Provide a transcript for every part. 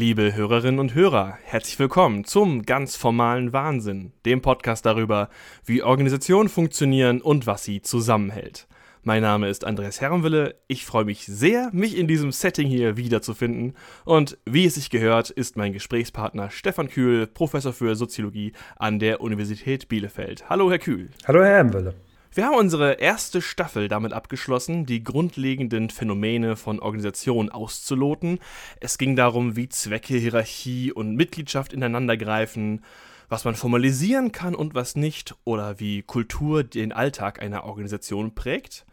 Liebe Hörerinnen und Hörer, herzlich willkommen zum ganz formalen Wahnsinn, dem Podcast darüber, wie Organisationen funktionieren und was sie zusammenhält. Mein Name ist Andreas Herrenwille. Ich freue mich sehr, mich in diesem Setting hier wiederzufinden. Und wie es sich gehört, ist mein Gesprächspartner Stefan Kühl, Professor für Soziologie an der Universität Bielefeld. Hallo, Herr Kühl. Hallo, Herr Herrenwille. Wir haben unsere erste Staffel damit abgeschlossen, die grundlegenden Phänomene von Organisationen auszuloten. Es ging darum, wie Zwecke, Hierarchie und Mitgliedschaft ineinandergreifen, was man formalisieren kann und was nicht, oder wie Kultur den Alltag einer Organisation prägt.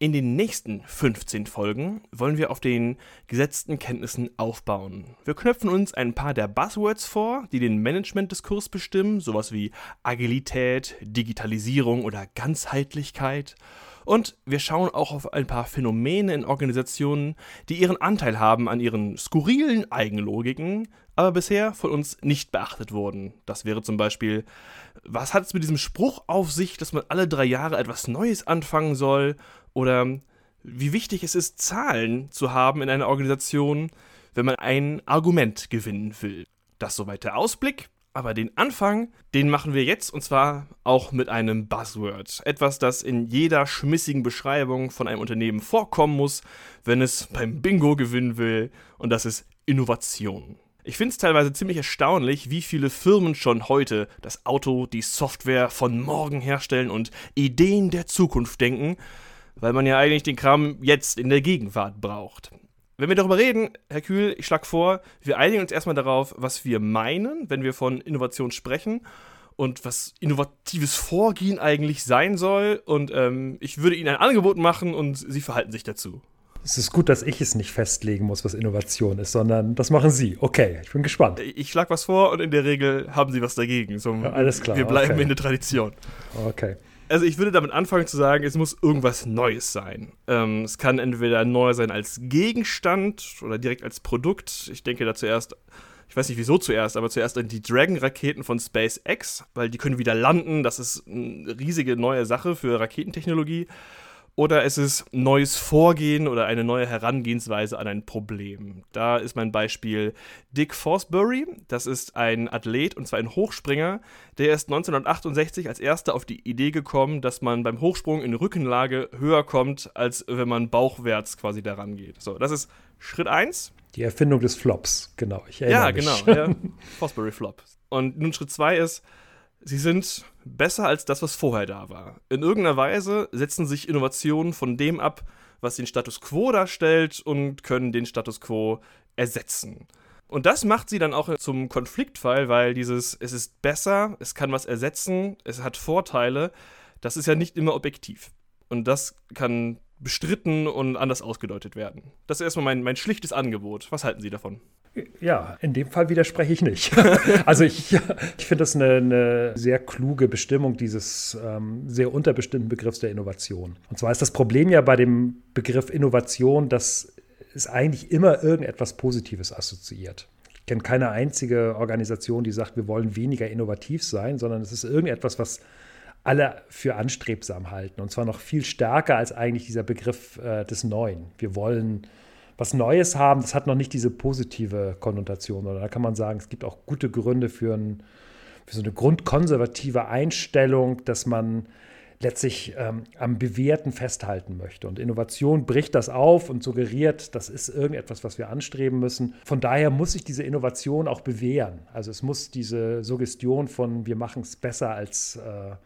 In den nächsten 15 Folgen wollen wir auf den gesetzten Kenntnissen aufbauen. Wir knöpfen uns ein paar der Buzzwords vor, die den Management-Diskurs bestimmen, sowas wie Agilität, Digitalisierung oder Ganzheitlichkeit. Und wir schauen auch auf ein paar Phänomene in Organisationen, die ihren Anteil haben an ihren skurrilen Eigenlogiken, aber bisher von uns nicht beachtet wurden. Das wäre zum Beispiel, was hat es mit diesem Spruch auf sich, dass man alle drei Jahre etwas Neues anfangen soll? Oder wie wichtig es ist, Zahlen zu haben in einer Organisation, wenn man ein Argument gewinnen will. Das soweit der Ausblick. Aber den Anfang, den machen wir jetzt und zwar auch mit einem Buzzword. Etwas, das in jeder schmissigen Beschreibung von einem Unternehmen vorkommen muss, wenn es beim Bingo gewinnen will. Und das ist Innovation. Ich finde es teilweise ziemlich erstaunlich, wie viele Firmen schon heute das Auto, die Software von morgen herstellen und Ideen der Zukunft denken weil man ja eigentlich den Kram jetzt in der Gegenwart braucht. Wenn wir darüber reden, Herr Kühl, ich schlage vor, wir einigen uns erstmal darauf, was wir meinen, wenn wir von Innovation sprechen und was innovatives Vorgehen eigentlich sein soll. Und ähm, ich würde Ihnen ein Angebot machen und Sie verhalten sich dazu. Es ist gut, dass ich es nicht festlegen muss, was Innovation ist, sondern das machen Sie. Okay, ich bin gespannt. Ich schlage was vor und in der Regel haben Sie was dagegen. So, ja, alles klar. Wir bleiben okay. in der Tradition. Okay also ich würde damit anfangen zu sagen, es muss irgendwas Neues sein. Ähm, es kann entweder neu sein als Gegenstand oder direkt als Produkt. Ich denke da zuerst, ich weiß nicht wieso zuerst, aber zuerst an die Dragon-Raketen von SpaceX, weil die können wieder landen. Das ist eine riesige neue Sache für Raketentechnologie oder es ist neues Vorgehen oder eine neue Herangehensweise an ein Problem. Da ist mein Beispiel Dick Forsbury. Das ist ein Athlet und zwar ein Hochspringer. Der ist 1968 als erster auf die Idee gekommen, dass man beim Hochsprung in Rückenlage höher kommt, als wenn man bauchwärts quasi daran geht. So, das ist Schritt 1. Die Erfindung des Flops, genau. Ich erinnere ja, mich. genau. Ja, Fosbury Flop. Und nun Schritt 2 ist, sie sind besser als das, was vorher da war. In irgendeiner Weise setzen sich Innovationen von dem ab, was den Status quo darstellt und können den Status quo ersetzen. Und das macht sie dann auch zum Konfliktfall, weil dieses, es ist besser, es kann was ersetzen, es hat Vorteile, das ist ja nicht immer objektiv. Und das kann bestritten und anders ausgedeutet werden. Das ist erstmal mein, mein schlichtes Angebot. Was halten Sie davon? Ja, in dem Fall widerspreche ich nicht. also ich, ich finde das eine, eine, sehr kluge Bestimmung dieses ähm, sehr unterbestimmten Begriffs der Innovation. Und zwar ist das Problem ja bei dem Begriff Innovation, dass es eigentlich immer irgendetwas Positives assoziiert. Ich kenne keine einzige Organisation, die sagt, wir wollen weniger innovativ sein, sondern es ist irgendetwas, was alle für anstrebsam halten. Und zwar noch viel stärker als eigentlich dieser Begriff äh, des Neuen. Wir wollen was Neues haben, das hat noch nicht diese positive Konnotation. Oder da kann man sagen, es gibt auch gute Gründe für, ein, für so eine grundkonservative Einstellung, dass man letztlich ähm, am Bewährten festhalten möchte. Und Innovation bricht das auf und suggeriert, das ist irgendetwas, was wir anstreben müssen. Von daher muss sich diese Innovation auch bewähren. Also es muss diese Suggestion von wir machen es besser als äh,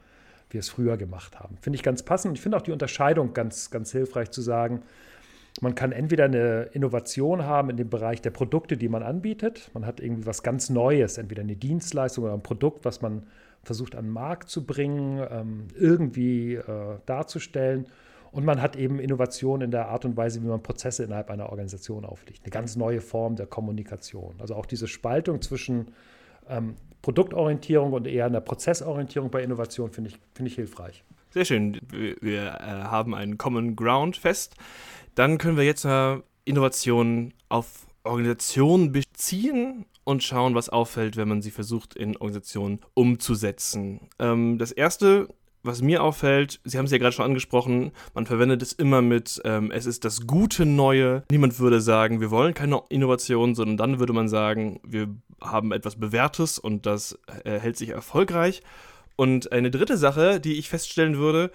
wir es früher gemacht haben. Finde ich ganz passend. Ich finde auch die Unterscheidung ganz, ganz hilfreich zu sagen, man kann entweder eine Innovation haben in dem Bereich der Produkte, die man anbietet. Man hat irgendwie was ganz Neues, entweder eine Dienstleistung oder ein Produkt, was man versucht an den Markt zu bringen, ähm, irgendwie äh, darzustellen. Und man hat eben Innovation in der Art und Weise, wie man Prozesse innerhalb einer Organisation auflegt. Eine ganz neue Form der Kommunikation. Also auch diese Spaltung zwischen ähm, Produktorientierung und eher einer Prozessorientierung bei Innovation finde ich, find ich hilfreich. Sehr schön. Wir, äh, haben einen Common Ground fest. Dann können wir jetzt äh, Innovationen auf Organisationen beziehen und schauen, was auffällt, wenn man sie versucht, in Organisationen umzusetzen. Ähm, das erste was mir auffällt, Sie haben es ja gerade schon angesprochen, man verwendet es immer mit, ähm, es ist das gute Neue. Niemand würde sagen, wir wollen keine Innovation, sondern dann würde man sagen, wir haben etwas Bewährtes und das äh, hält sich erfolgreich. Und eine dritte Sache, die ich feststellen würde,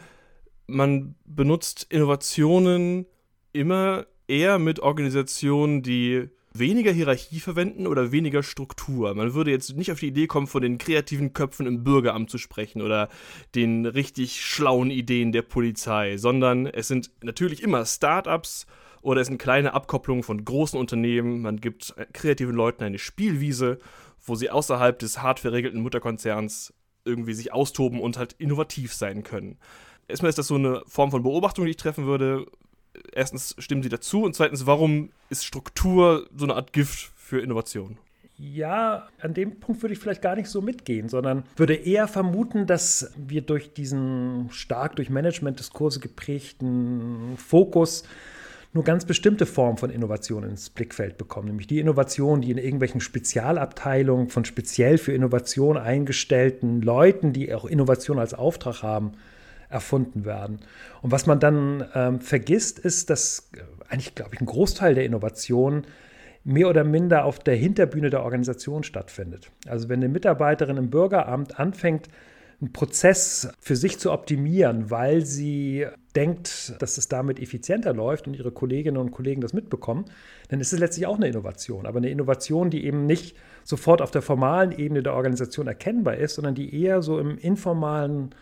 man benutzt Innovationen immer eher mit Organisationen, die weniger Hierarchie verwenden oder weniger Struktur. Man würde jetzt nicht auf die Idee kommen, von den kreativen Köpfen im Bürgeramt zu sprechen oder den richtig schlauen Ideen der Polizei, sondern es sind natürlich immer Startups oder es sind kleine Abkopplungen von großen Unternehmen. Man gibt kreativen Leuten eine Spielwiese, wo sie außerhalb des hart verregelten Mutterkonzerns irgendwie sich austoben und halt innovativ sein können. Erstmal ist das so eine Form von Beobachtung, die ich treffen würde erstens stimmen sie dazu und zweitens, warum ist Struktur so eine Art Gift für Innovation? Ja, an dem Punkt würde ich vielleicht gar nicht so mitgehen, sondern würde eher vermuten, dass wir durch diesen stark durch Management-Diskurse geprägten Fokus nur ganz bestimmte Formen von Innovation ins Blickfeld bekommen, nämlich die Innovation, die in irgendwelchen Spezialabteilungen von speziell für Innovation eingestellten Leuten, die auch Innovation als Auftrag haben, erfunden werden. Und was man dann ähm, vergisst, ist, dass äh, eigentlich, glaube ich, ein Großteil der Innovation mehr oder minder auf der Hinterbühne der Organisation stattfindet. Also wenn eine Mitarbeiterin im Bürgeramt anfängt, einen Prozess für sich zu optimieren, weil sie denkt, dass es damit effizienter läuft und ihre Kolleginnen und Kollegen das mitbekommen, dann ist es letztlich auch eine Innovation. Aber eine Innovation, die eben nicht sofort auf der formalen Ebene der Organisation erkennbar ist, sondern die eher so im informalen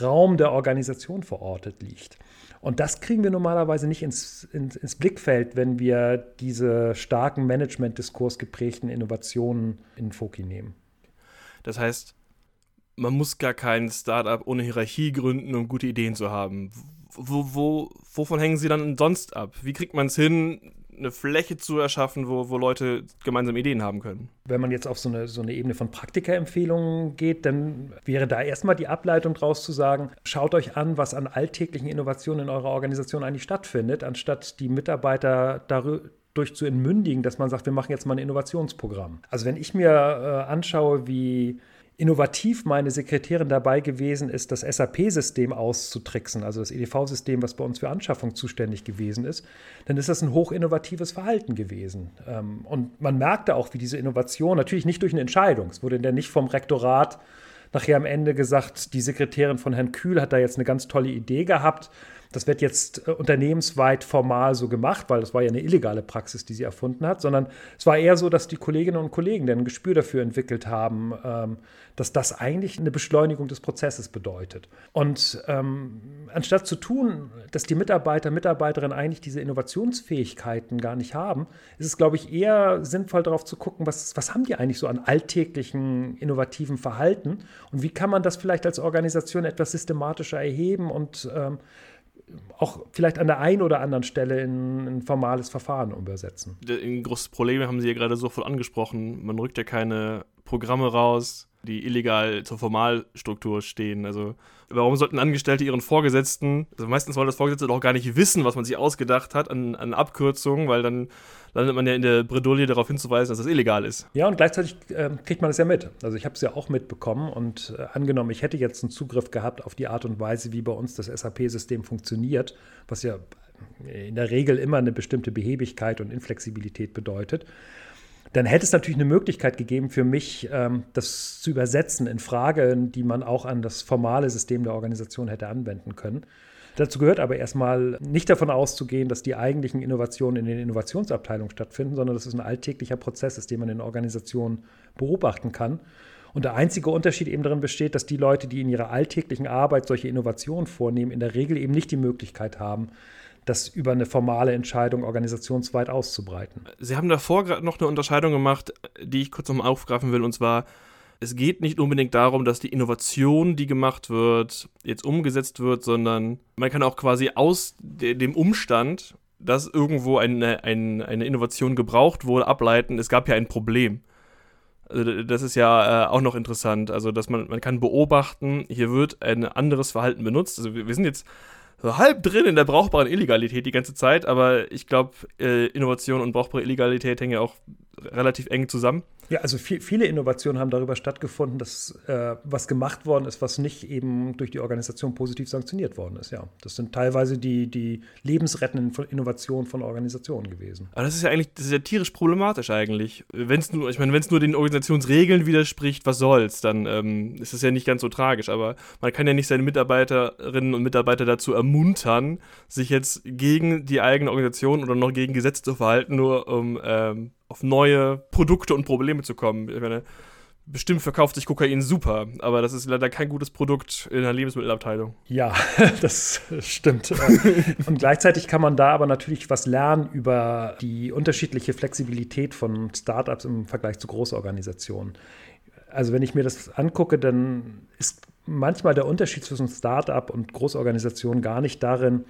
Raum der Organisation verortet liegt. Und das kriegen wir normalerweise nicht ins, ins, ins Blickfeld, wenn wir diese starken Management-Diskurs geprägten Innovationen in Foki nehmen. Das heißt, man muss gar kein Startup ohne Hierarchie gründen, um gute Ideen zu haben. Wo, wo, wovon hängen sie dann sonst ab? Wie kriegt man es hin, eine Fläche zu erschaffen, wo, wo Leute gemeinsam Ideen haben können. Wenn man jetzt auf so eine, so eine Ebene von Praktikerempfehlungen geht, dann wäre da erstmal die Ableitung draus zu sagen, schaut euch an, was an alltäglichen Innovationen in eurer Organisation eigentlich stattfindet, anstatt die Mitarbeiter dadurch zu entmündigen, dass man sagt, wir machen jetzt mal ein Innovationsprogramm. Also wenn ich mir äh, anschaue, wie innovativ meine Sekretärin dabei gewesen ist, das SAP-System auszutricksen, also das EDV-System, was bei uns für Anschaffung zuständig gewesen ist, dann ist das ein hochinnovatives Verhalten gewesen. Ähm, und man merkte auch, wie diese Innovation, natürlich nicht durch eine Entscheidung, es wurde dann nicht vom Rektorat nachher am Ende gesagt, die Sekretärin von Herrn Kühl hat da jetzt eine ganz tolle Idee gehabt, das wird jetzt äh, unternehmensweit formal so gemacht, weil das war ja eine illegale Praxis, die sie erfunden hat, sondern es war eher so, dass die Kolleginnen und Kollegen dann ein Gespür dafür entwickelt haben, ähm, dass das eigentlich eine Beschleunigung des Prozesses bedeutet. Und ähm, anstatt zu tun, dass die Mitarbeiter, Mitarbeiterinnen eigentlich diese Innovationsfähigkeiten gar nicht haben, ist es, glaube ich, eher sinnvoll darauf zu gucken, was, was haben die eigentlich so an alltäglichen, innovativen Verhalten und wie kann man das vielleicht als Organisation etwas systematischer erheben und ähm, auch vielleicht an der einen oder anderen Stelle in ein formales Verfahren übersetzen. Ein großes Problem haben Sie ja gerade sofort angesprochen. Man rückt ja keine Programme raus, die illegal zur Formalstruktur stehen. Also warum sollten Angestellte ihren Vorgesetzten, also meistens wollen das Vorgesetzte doch gar nicht wissen, was man sich ausgedacht hat an, an Abkürzungen, weil dann landet man ja in der Bredouille darauf hinzuweisen, dass das illegal ist. Ja, und gleichzeitig äh, kriegt man das ja mit. Also ich habe es ja auch mitbekommen und äh, angenommen, ich hätte jetzt einen Zugriff gehabt auf die Art und Weise, wie bei uns das SAP-System funktioniert, was ja in der Regel immer eine bestimmte Behebigkeit und Inflexibilität bedeutet dann hätte es natürlich eine Möglichkeit gegeben für mich, ähm, das zu übersetzen in Fragen, die man auch an das formale System der Organisation hätte anwenden können. Dazu gehört aber erstmal nicht davon auszugehen, dass die eigentlichen Innovationen in den Innovationsabteilungen stattfinden, sondern dass es ein alltäglicher Prozess ist, den man in Organisationen beobachten kann. Und der einzige Unterschied eben darin besteht, dass die Leute, die in ihrer alltäglichen Arbeit solche Innovationen vornehmen, in der Regel eben nicht die Möglichkeit haben, das über eine formale Entscheidung organisationsweit auszubreiten. Sie haben davor gerade noch eine Unterscheidung gemacht, die ich kurz nochmal aufgreifen will, und zwar, es geht nicht unbedingt darum, dass die Innovation, die gemacht wird, jetzt umgesetzt wird, sondern man kann auch quasi aus dem Umstand, dass irgendwo eine, eine, eine Innovation gebraucht wurde, ableiten, es gab ja ein Problem. Also das ist ja äh, auch noch interessant. Also, dass man, man kann beobachten, hier wird ein anderes Verhalten benutzt. Also wir, sind jetzt halb drin in der brauchbaren Illegalität die ganze Zeit, aber ich glaube, äh, Innovation und brauchbare Illegalität hängen ja auch relativ eng zusammen. Ja, also viel, viele Innovationen haben darüber stattgefunden, dass äh, was gemacht worden ist, was nicht eben durch die Organisation positiv sanktioniert worden ist. Ja, das sind teilweise die, die lebensrettenden Innovationen von Organisationen gewesen. Aber das ist ja eigentlich, das ist ja tierisch problematisch eigentlich. Wenn es nur, ich meine, wenn es nur den Organisationsregeln widerspricht, was soll's, dann ähm, ist es ja nicht ganz so tragisch. Aber man kann ja nicht seine Mitarbeiterinnen und Mitarbeiter dazu ermuntern, sich jetzt gegen die eigene Organisation oder noch gegen Gesetze zu verhalten, nur um ähm, auf neue Produkte und Probleme zu kommen. Ich meine, bestimmt verkauft sich Kokain super, aber das ist leider kein gutes Produkt in der Lebensmittelabteilung. Ja, das stimmt. und gleichzeitig kann man da aber natürlich was lernen über die unterschiedliche Flexibilität von Startups im Vergleich zu Großorganisationen. Also wenn ich mir das angucke, dann ist manchmal der Unterschied zwischen Startup und Großorganisation gar nicht darin,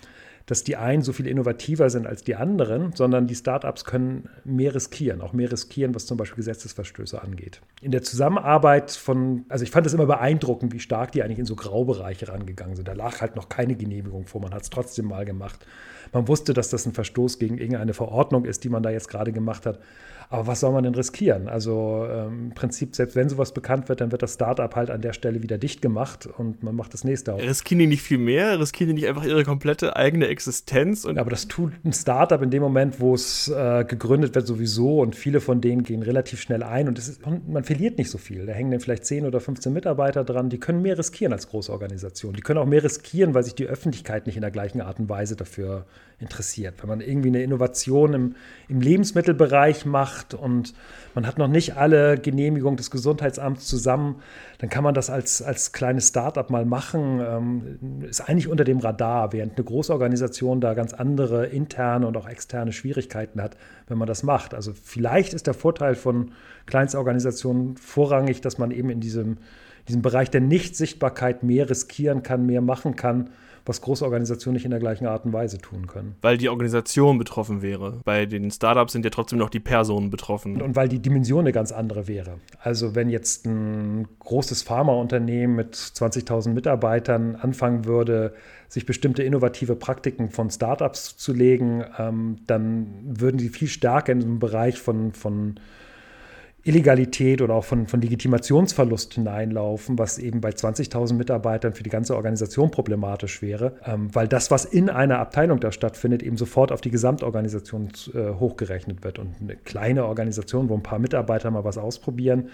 dass die einen so viel innovativer sind als die anderen, sondern die Startups können mehr riskieren, auch mehr riskieren, was zum Beispiel Gesetzesverstöße angeht. In der Zusammenarbeit von, also ich fand es immer beeindruckend, wie stark die eigentlich in so Graubereiche rangegangen sind. Da lag halt noch keine Genehmigung vor, man hat es trotzdem mal gemacht. Man wusste, dass das ein Verstoß gegen irgendeine Verordnung ist, die man da jetzt gerade gemacht hat. Aber was soll man denn riskieren? Also ähm, im Prinzip, selbst wenn sowas bekannt wird, dann wird das Startup halt an der Stelle wieder dicht gemacht und man macht das nächste auf. Riskieren die nicht viel mehr? Riskieren die nicht einfach ihre komplette eigene Existenz? Aber das tut ein Startup in dem Moment, wo es äh, gegründet wird, sowieso und viele von denen gehen relativ schnell ein und, ist, und man verliert nicht so viel. Da hängen dann vielleicht 10 oder 15 Mitarbeiter dran, die können mehr riskieren als Großorganisationen. Die können auch mehr riskieren, weil sich die Öffentlichkeit nicht in der gleichen Art und Weise dafür interessiert. Wenn man irgendwie eine Innovation im, im Lebensmittelbereich macht und man hat noch nicht alle Genehmigungen des Gesundheitsamts zusammen, dann kann man das als, als kleines Startup mal machen. Ähm, ist eigentlich unter dem Radar, während eine Großorganisation da ganz andere interne und auch externe Schwierigkeiten hat, wenn man das macht. Also vielleicht ist der Vorteil von Kleinstorganisationen vorrangig, dass man eben in diesem, diesem Bereich der Nichtsichtbarkeit mehr riskieren kann, mehr machen kann was große Organisationen nicht in der gleichen Art und Weise tun können. Weil die Organisation betroffen wäre. Bei den Startups sind ja trotzdem noch die Personen betroffen. Und weil die Dimension eine ganz andere wäre. Also wenn jetzt ein großes Pharmaunternehmen mit 20.000 Mitarbeitern anfangen würde, sich bestimmte innovative Praktiken von Startups zu legen, ähm, dann würden sie viel stärker in diesem Bereich von, von Illegalität oder auch von, von Legitimationsverlust hineinlaufen, was eben bei 20.000 Mitarbeitern für die ganze Organisation problematisch wäre, ähm, weil das, was in einer Abteilung da stattfindet, eben sofort auf die Gesamtorganisation äh, hochgerechnet wird. Und eine kleine Organisation, wo ein paar Mitarbeiter mal was ausprobieren,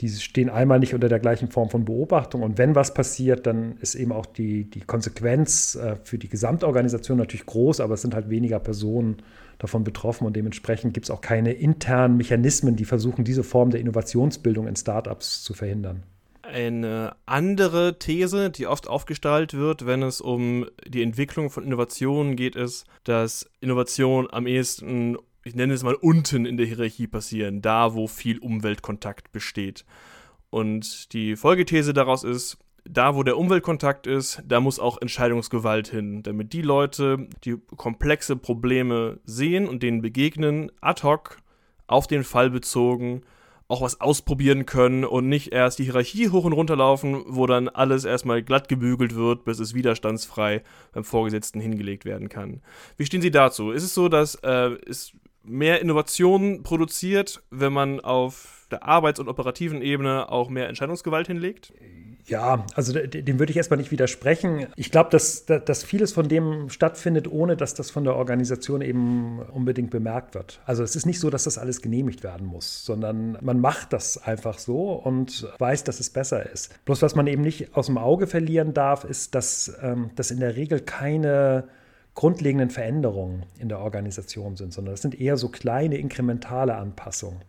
die stehen einmal nicht unter der gleichen Form von Beobachtung. Und wenn was passiert, dann ist eben auch die, die Konsequenz äh, für die Gesamtorganisation natürlich groß, aber es sind halt weniger Personen davon betroffen und dementsprechend gibt es auch keine internen Mechanismen, die versuchen, diese Form der Innovationsbildung in Startups zu verhindern. Eine andere These, die oft aufgestellt wird, wenn es um die Entwicklung von Innovationen geht, ist, dass Innovationen am ehesten, ich nenne es mal, unten in der Hierarchie passieren, da wo viel Umweltkontakt besteht. Und die Folgethese daraus ist, da, wo der Umweltkontakt ist, da muss auch Entscheidungsgewalt hin, damit die Leute, die komplexe Probleme sehen und denen begegnen, ad hoc, auf den Fall bezogen, auch was ausprobieren können und nicht erst die Hierarchie hoch und runter laufen, wo dann alles erstmal glatt gebügelt wird, bis es widerstandsfrei beim Vorgesetzten hingelegt werden kann. Wie stehen Sie dazu? Ist es so, dass äh, es mehr Innovationen produziert, wenn man auf der arbeits- und operativen Ebene auch mehr Entscheidungsgewalt hinlegt? Ja, also dem würde ich erstmal nicht widersprechen. Ich glaube, dass, dass vieles von dem stattfindet, ohne dass das von der Organisation eben unbedingt bemerkt wird. Also es ist nicht so, dass das alles genehmigt werden muss, sondern man macht das einfach so und weiß, dass es besser ist. Bloß was man eben nicht aus dem Auge verlieren darf, ist, dass, ähm, dass in der Regel keine grundlegenden Veränderungen in der Organisation sind, sondern das sind eher so kleine inkrementale Anpassungen.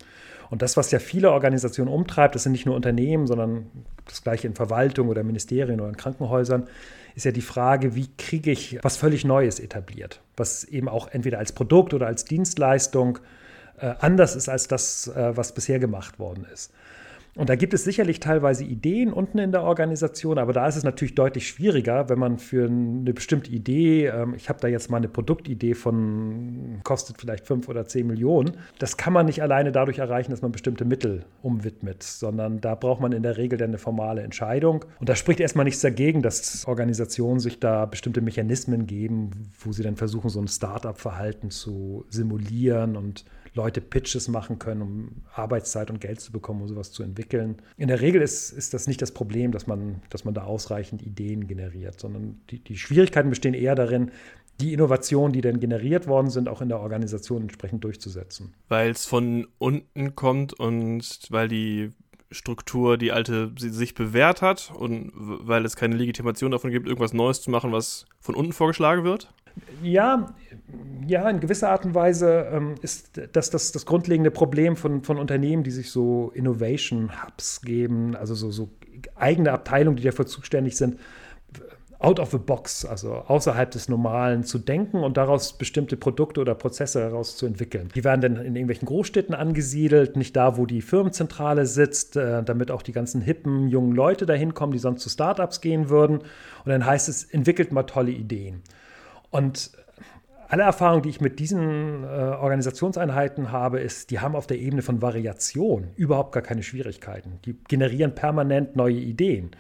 Und das, was ja viele Organisationen umtreibt, das sind nicht nur Unternehmen, sondern das gleiche in Verwaltung oder Ministerien oder in Krankenhäusern, ist ja die Frage, wie kriege ich was völlig Neues etabliert, was eben auch entweder als Produkt oder als Dienstleistung äh, anders ist als das, äh, was bisher gemacht worden ist. Und da gibt es sicherlich teilweise Ideen unten in der Organisation, aber da ist es natürlich deutlich schwieriger, wenn man für eine bestimmte Idee, ähm, ich habe da jetzt mal eine Produktidee von, kostet vielleicht fünf oder zehn Millionen, das kann man nicht alleine dadurch erreichen, dass man bestimmte Mittel umwidmet, sondern da braucht man in der Regel dann eine formale Entscheidung. Und da spricht erstmal nichts dagegen, dass Organisationen sich da bestimmte Mechanismen geben, wo sie dann versuchen, so ein Start-up-Verhalten zu simulieren und Leute Pitches machen können, um Arbeitszeit und Geld zu bekommen, um sowas zu entwickeln. In der Regel ist, ist das nicht das Problem, dass man, dass man da ausreichend Ideen generiert, sondern die, die Schwierigkeiten bestehen eher darin, die Innovationen, die dann generiert worden sind, auch in der Organisation entsprechend durchzusetzen. Weil es von unten kommt und weil die Struktur die alte sich bewährt hat und weil es keine Legitimation davon gibt, irgendwas Neues zu machen, was von unten vorgeschlagen wird? Ja, ja, in gewisser Art und Weise ähm, ist das, das das grundlegende Problem von, von Unternehmen, die sich so Innovation Hubs geben, also so, so eigene Abteilungen, die dafür zuständig sind, out of the box, also außerhalb des Normalen zu denken und daraus bestimmte Produkte oder Prozesse heraus zu entwickeln. Die werden dann in irgendwelchen Großstädten angesiedelt, nicht da, wo die Firmenzentrale sitzt, äh, damit auch die ganzen hippen jungen Leute dahin kommen, die sonst zu Startups gehen würden. Und dann heißt es, entwickelt mal tolle Ideen. Und alle Erfahrungen, die ich mit diesen äh, Organisationseinheiten habe, ist, die haben auf der Ebene von Variation überhaupt gar keine Schwierigkeiten. Die generieren permanent neue Ideen.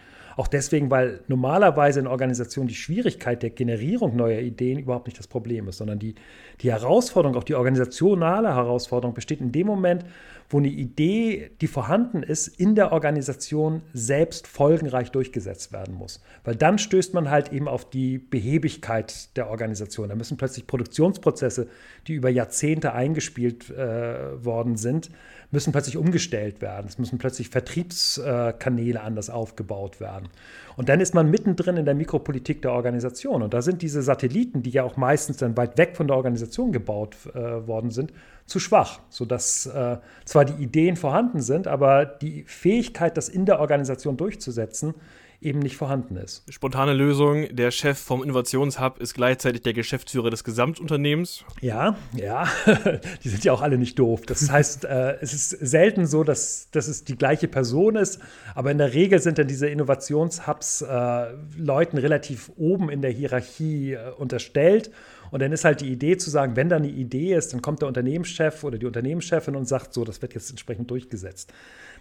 Auch deswegen, weil normalerweise in Organisationen die Schwierigkeit der Generierung neuer Ideen überhaupt nicht das Problem ist, sondern die, die Herausforderung, auch die organisationale Herausforderung besteht in dem Moment, wo eine Idee, die vorhanden ist, in der Organisation selbst folgenreich durchgesetzt werden muss. Weil dann stößt man halt eben auf die Behebigkeit der Organisation. Da müssen plötzlich Produktionsprozesse, die über Jahrzehnte eingespielt äh, worden sind, müssen plötzlich umgestellt werden. Es müssen plötzlich Vertriebskanäle anders aufgebaut werden. Und dann ist man mittendrin in der Mikropolitik der Organisation. Und da sind diese Satelliten, die ja auch meistens dann weit weg von der Organisation gebaut äh, worden sind, zu schwach, sodass äh, zwar die Ideen vorhanden sind, aber die Fähigkeit, das in der Organisation durchzusetzen, eben nicht vorhanden ist. Spontane Lösung, der Chef vom Innovationshub ist gleichzeitig der Geschäftsführer des Gesamtunternehmens. Ja, ja, die sind ja auch alle nicht doof. Das heißt, äh, es ist selten so, dass, dass es die gleiche Person ist, aber in der Regel sind dann diese Innovationshubs äh, Leuten relativ oben in der Hierarchie äh, unterstellt. Und dann ist halt die Idee zu sagen, wenn da eine Idee ist, dann kommt der Unternehmenschef oder die Unternehmenschefin und sagt so, das wird jetzt entsprechend durchgesetzt.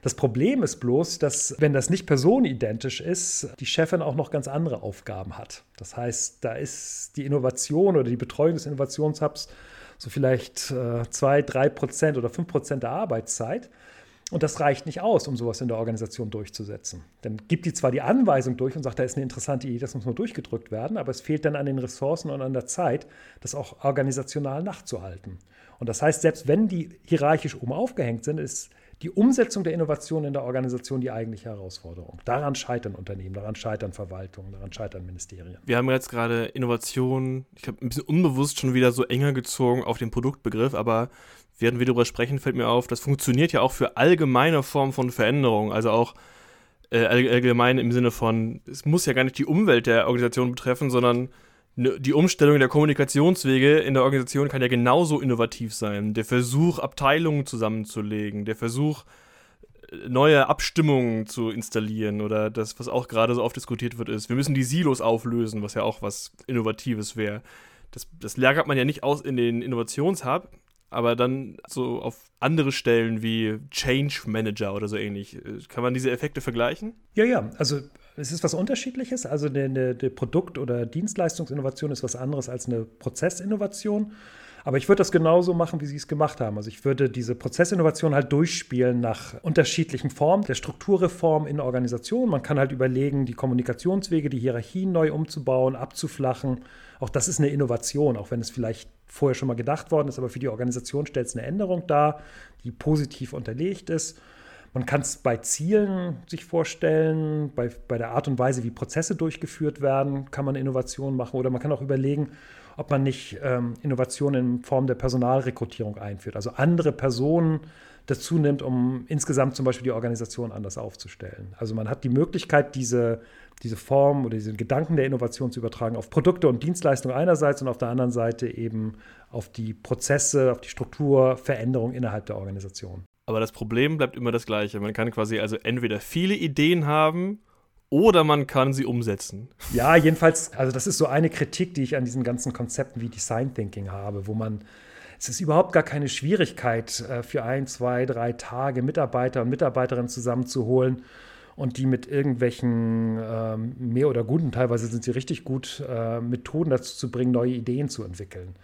Das Problem ist bloß, dass, wenn das nicht personenidentisch ist, die Chefin auch noch ganz andere Aufgaben hat. Das heißt, da ist die Innovation oder die Betreuung des Innovationshubs so vielleicht äh, zwei, drei Prozent oder fünf Prozent der Arbeitszeit. Und das reicht nicht aus, um sowas in der Organisation durchzusetzen. Dann gibt die zwar die Anweisung durch und sagt, da ist eine interessante Idee, das muss nur durchgedrückt werden, aber es fehlt dann an den Ressourcen und an der Zeit, das auch organisational nachzuhalten. Und das heißt, selbst wenn die hierarchisch oben aufgehängt sind, ist die Umsetzung der Innovation in der Organisation die eigentliche Herausforderung. Daran scheitern Unternehmen, daran scheitern Verwaltungen, daran scheitern Ministerien. Wir haben jetzt gerade Innovation, ich habe ein bisschen unbewusst schon wieder so enger gezogen auf den Produktbegriff, aber während wir darüber sprechen, fällt mir auf, das funktioniert ja auch für allgemeine Formen von Veränderung, also auch äh, allgemein im Sinne von, es muss ja gar nicht die Umwelt der Organisation betreffen, sondern die Umstellung der Kommunikationswege in der Organisation kann ja genauso innovativ sein. Der Versuch, Abteilungen zusammenzulegen, der Versuch, äh, neue Abstimmungen zu installieren oder das, was auch gerade so oft diskutiert wird, ist, wir müssen die Silos auflösen, was ja auch was Innovatives wäre. Das, das lagert man ja nicht aus in den Innovationshub, aber dann so auf andere Stellen wie Change Manager oder so ähnlich. Äh, kann man diese Effekte vergleichen? Ja, ja. Also es ist was Unterschiedliches. Also eine, eine, eine Produkt- oder Dienstleistungsinnovation ist was anderes als eine Prozessinnovation. Aber ich würde das genauso machen, wie Sie es gemacht haben. Also ich würde diese Prozessinnovation halt durchspielen nach unterschiedlichen Formen der Strukturreform in Organisationen. Man kann halt überlegen, die Kommunikationswege, die Hierarchien neu umzubauen, abzuflachen. Auch das ist eine Innovation, auch wenn es vielleicht vorher schon mal gedacht worden ist, aber für die Organisation stellt es eine Änderung dar, die positiv unterlegt ist. Man kann es bei Zielen sich vorstellen, bei, bei der Art und Weise, wie Prozesse durchgeführt werden, kann man Innovationen machen. Oder man kann auch überlegen, ob man nicht ähm, Innovationen in Form der Personalrekrutierung einführt. Also andere Personen dazu nimmt, um insgesamt zum Beispiel die Organisation anders aufzustellen. Also man hat die Möglichkeit, diese, diese Form oder diesen Gedanken der Innovation zu übertragen auf Produkte und Dienstleistungen einerseits und auf der anderen Seite eben auf die Prozesse, auf die Struktur, Veränderung innerhalb der Organisation. Aber das Problem bleibt immer das gleiche. Man kann quasi also entweder viele Ideen haben oder man kann sie umsetzen. Ja, jedenfalls, also das ist so eine Kritik, die ich an diesen ganzen Konzepten wie Design Thinking habe, wo man es ist überhaupt gar keine Schwierigkeit, äh, für ein, zwei, drei Tage Mitarbeiter und Mitarbeiterinnen zusammenzuholen und die mit irgendwelchen ähm, mehr oder guten, teilweise sind sie richtig gut, äh, Methoden dazu zu bringen, neue Ideen zu entwickeln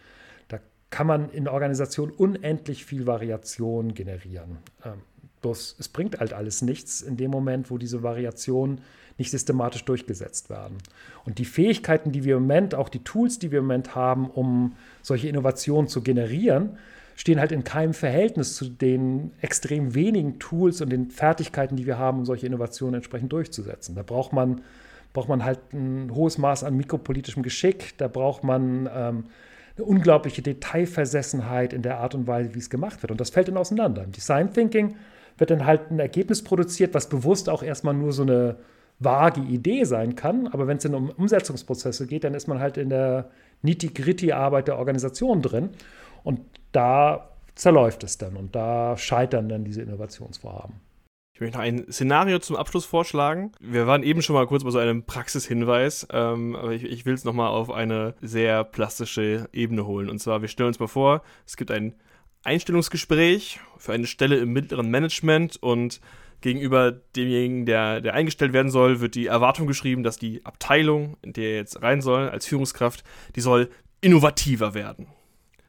kann man in Organisationen unendlich viel Variation generieren. Ähm, bloß es bringt halt alles nichts in dem Moment, wo diese Variationen nicht systematisch durchgesetzt werden. Und die Fähigkeiten, die wir im Moment, auch die Tools, die wir im Moment haben, um solche Innovationen zu generieren, stehen halt in keinem Verhältnis zu den extrem wenigen Tools und den Fertigkeiten, die wir haben, um solche Innovationen entsprechend durchzusetzen. Da braucht man, braucht man halt ein hohes Maß an mikropolitischem Geschick, da braucht man ähm, eine unglaubliche Detailversessenheit in der Art und Weise, wie es gemacht wird. Und das fällt dann auseinander. Im Design Thinking wird dann halt ein Ergebnis produziert, was bewusst auch erstmal nur so eine vage Idee sein kann. Aber wenn es dann um Umsetzungsprozesse geht, dann ist man halt in der nitty-gritty-Arbeit der Organisation drin. Und da zerläuft es dann und da scheitern dann diese Innovationsvorhaben. Ich möchte noch ein Szenario zum Abschluss vorschlagen. Wir waren eben schon mal kurz bei so einem Praxishinweis, ähm, aber ich, ich will es nochmal auf eine sehr plastische Ebene holen. Und zwar, wir stellen uns mal vor, es gibt ein Einstellungsgespräch für eine Stelle im mittleren Management und gegenüber demjenigen, der, der eingestellt werden soll, wird die Erwartung geschrieben, dass die Abteilung, in der er jetzt rein soll, als Führungskraft, die soll innovativer werden.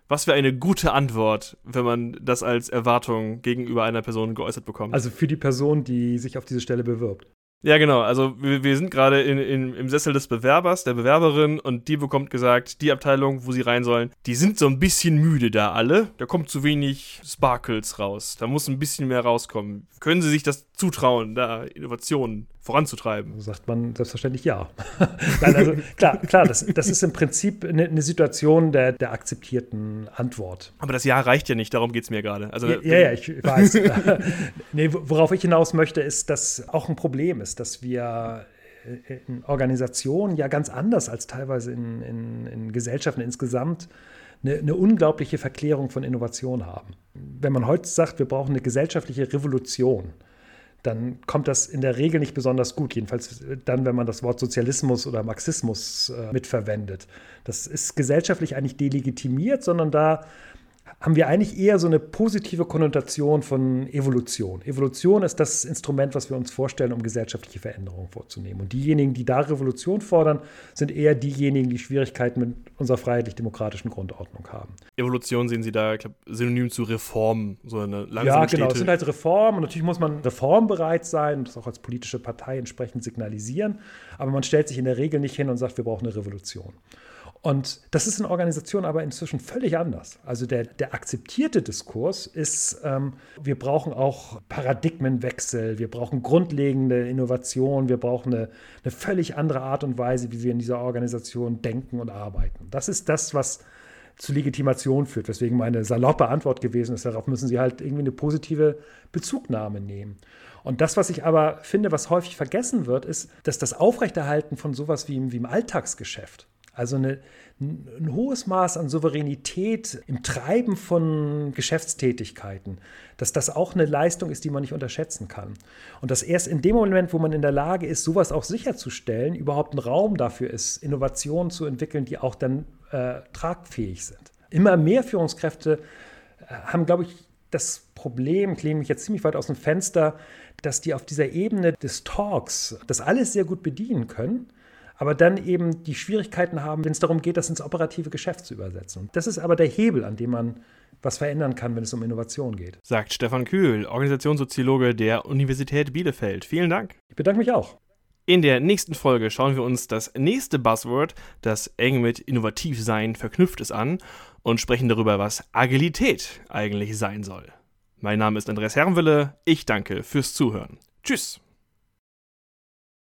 Was wäre eine gute Antwort, wenn man das als Erwartung gegenüber einer Person geäußert bekommt? Also für die Person, die sich auf diese Stelle bewirbt. Ja, genau. Also wir, wir sind gerade in, in, im Sessel des Bewerbers, der Bewerberin, und die bekommt gesagt, die Abteilung, wo sie rein sollen, die sind so ein bisschen müde da alle. Da kommt zu wenig Sparkles raus. Da muss ein bisschen mehr rauskommen. Können Sie sich das zutrauen, da Innovationen voranzutreiben? Sagt man selbstverständlich ja. Nein, also klar, klar das, das ist im Prinzip eine, eine Situation der, der akzeptierten Antwort. Aber das Ja reicht ja nicht, darum geht es mir gerade. Also, ja, ja, ja, ich weiß. nee, worauf ich hinaus möchte, ist, dass auch ein Problem ist, dass wir äh, in Organisationen ja ganz anders als teilweise in, in, in Gesellschaften insgesamt eine, eine, unglaubliche Verklärung von Innovation haben. Wenn man heute sagt, wir brauchen eine gesellschaftliche Revolution, dann kommt das in der Regel nicht besonders gut. Jedenfalls dann, wenn man das Wort Sozialismus oder Marxismus äh, mitverwendet. Das ist gesellschaftlich eigentlich delegitimiert, sondern da haben wir eigentlich eher so eine positive Konnotation von Evolution. Evolution ist das Instrument, was wir uns vorstellen, um gesellschaftliche Veränderungen vorzunehmen. Und diejenigen, die da Revolution fordern, sind eher diejenigen, die Schwierigkeiten mit unserer freiheitlich-demokratischen Grundordnung haben. Evolution sehen Sie da, ich glaube, synonym zu Reform, so eine langsame Ja, genau, es sind halt Reformen und natürlich muss man reformbereit sein und das auch als politische Partei entsprechend signalisieren, aber man stellt sich in der Regel nicht hin und sagt, wir brauchen eine Revolution. Und das ist in Organisationen aber inzwischen völlig anders. Also der, der akzeptierte Diskurs ist, ähm, wir brauchen auch Paradigmenwechsel, wir brauchen grundlegende Innovation, wir brauchen eine, eine völlig andere Art und Weise, wie wir in dieser Organisation denken und arbeiten. Das ist das, was zu Legitimation führt, weswegen meine saloppe Antwort gewesen ist, darauf müssen Sie halt irgendwie eine positive Bezugnahme nehmen. Und das, was ich aber finde, was häufig vergessen wird, ist, dass das Aufrechterhalten von sowas wie wie im Alltagsgeschäft, also eine, ein hohes Maß an Souveränität im Treiben von Geschäftstätigkeiten, dass das auch eine Leistung ist, die man nicht unterschätzen kann. Und dass erst in dem Moment, wo man in der Lage ist, sowas auch sicherzustellen, überhaupt ein Raum dafür ist, Innovationen zu entwickeln, die auch dann äh, tragfähig sind. Immer mehr Führungskräfte äh, haben, glaube ich, das Problem, ich lehne mich jetzt ziemlich weit aus dem Fenster, dass die auf dieser Ebene des Talks das alles sehr gut bedienen können aber dann eben die Schwierigkeiten haben, wenn es darum geht, das ins operative Geschäft zu übersetzen. das ist aber der Hebel, an dem man was verändern kann, wenn es um Innovation geht. Sagt Stefan Kühl, Organisationssoziologe der Universität Bielefeld. Vielen Dank. Ich bedanke mich auch. In der nächsten Folge schauen wir uns das nächste Buzzword, das eng mit Innovativsein verknüpft ist, an und sprechen darüber, was Agilität eigentlich sein soll. Mein Name ist Andreas Herrenwille. Ich danke fürs Zuhören. Tschüss.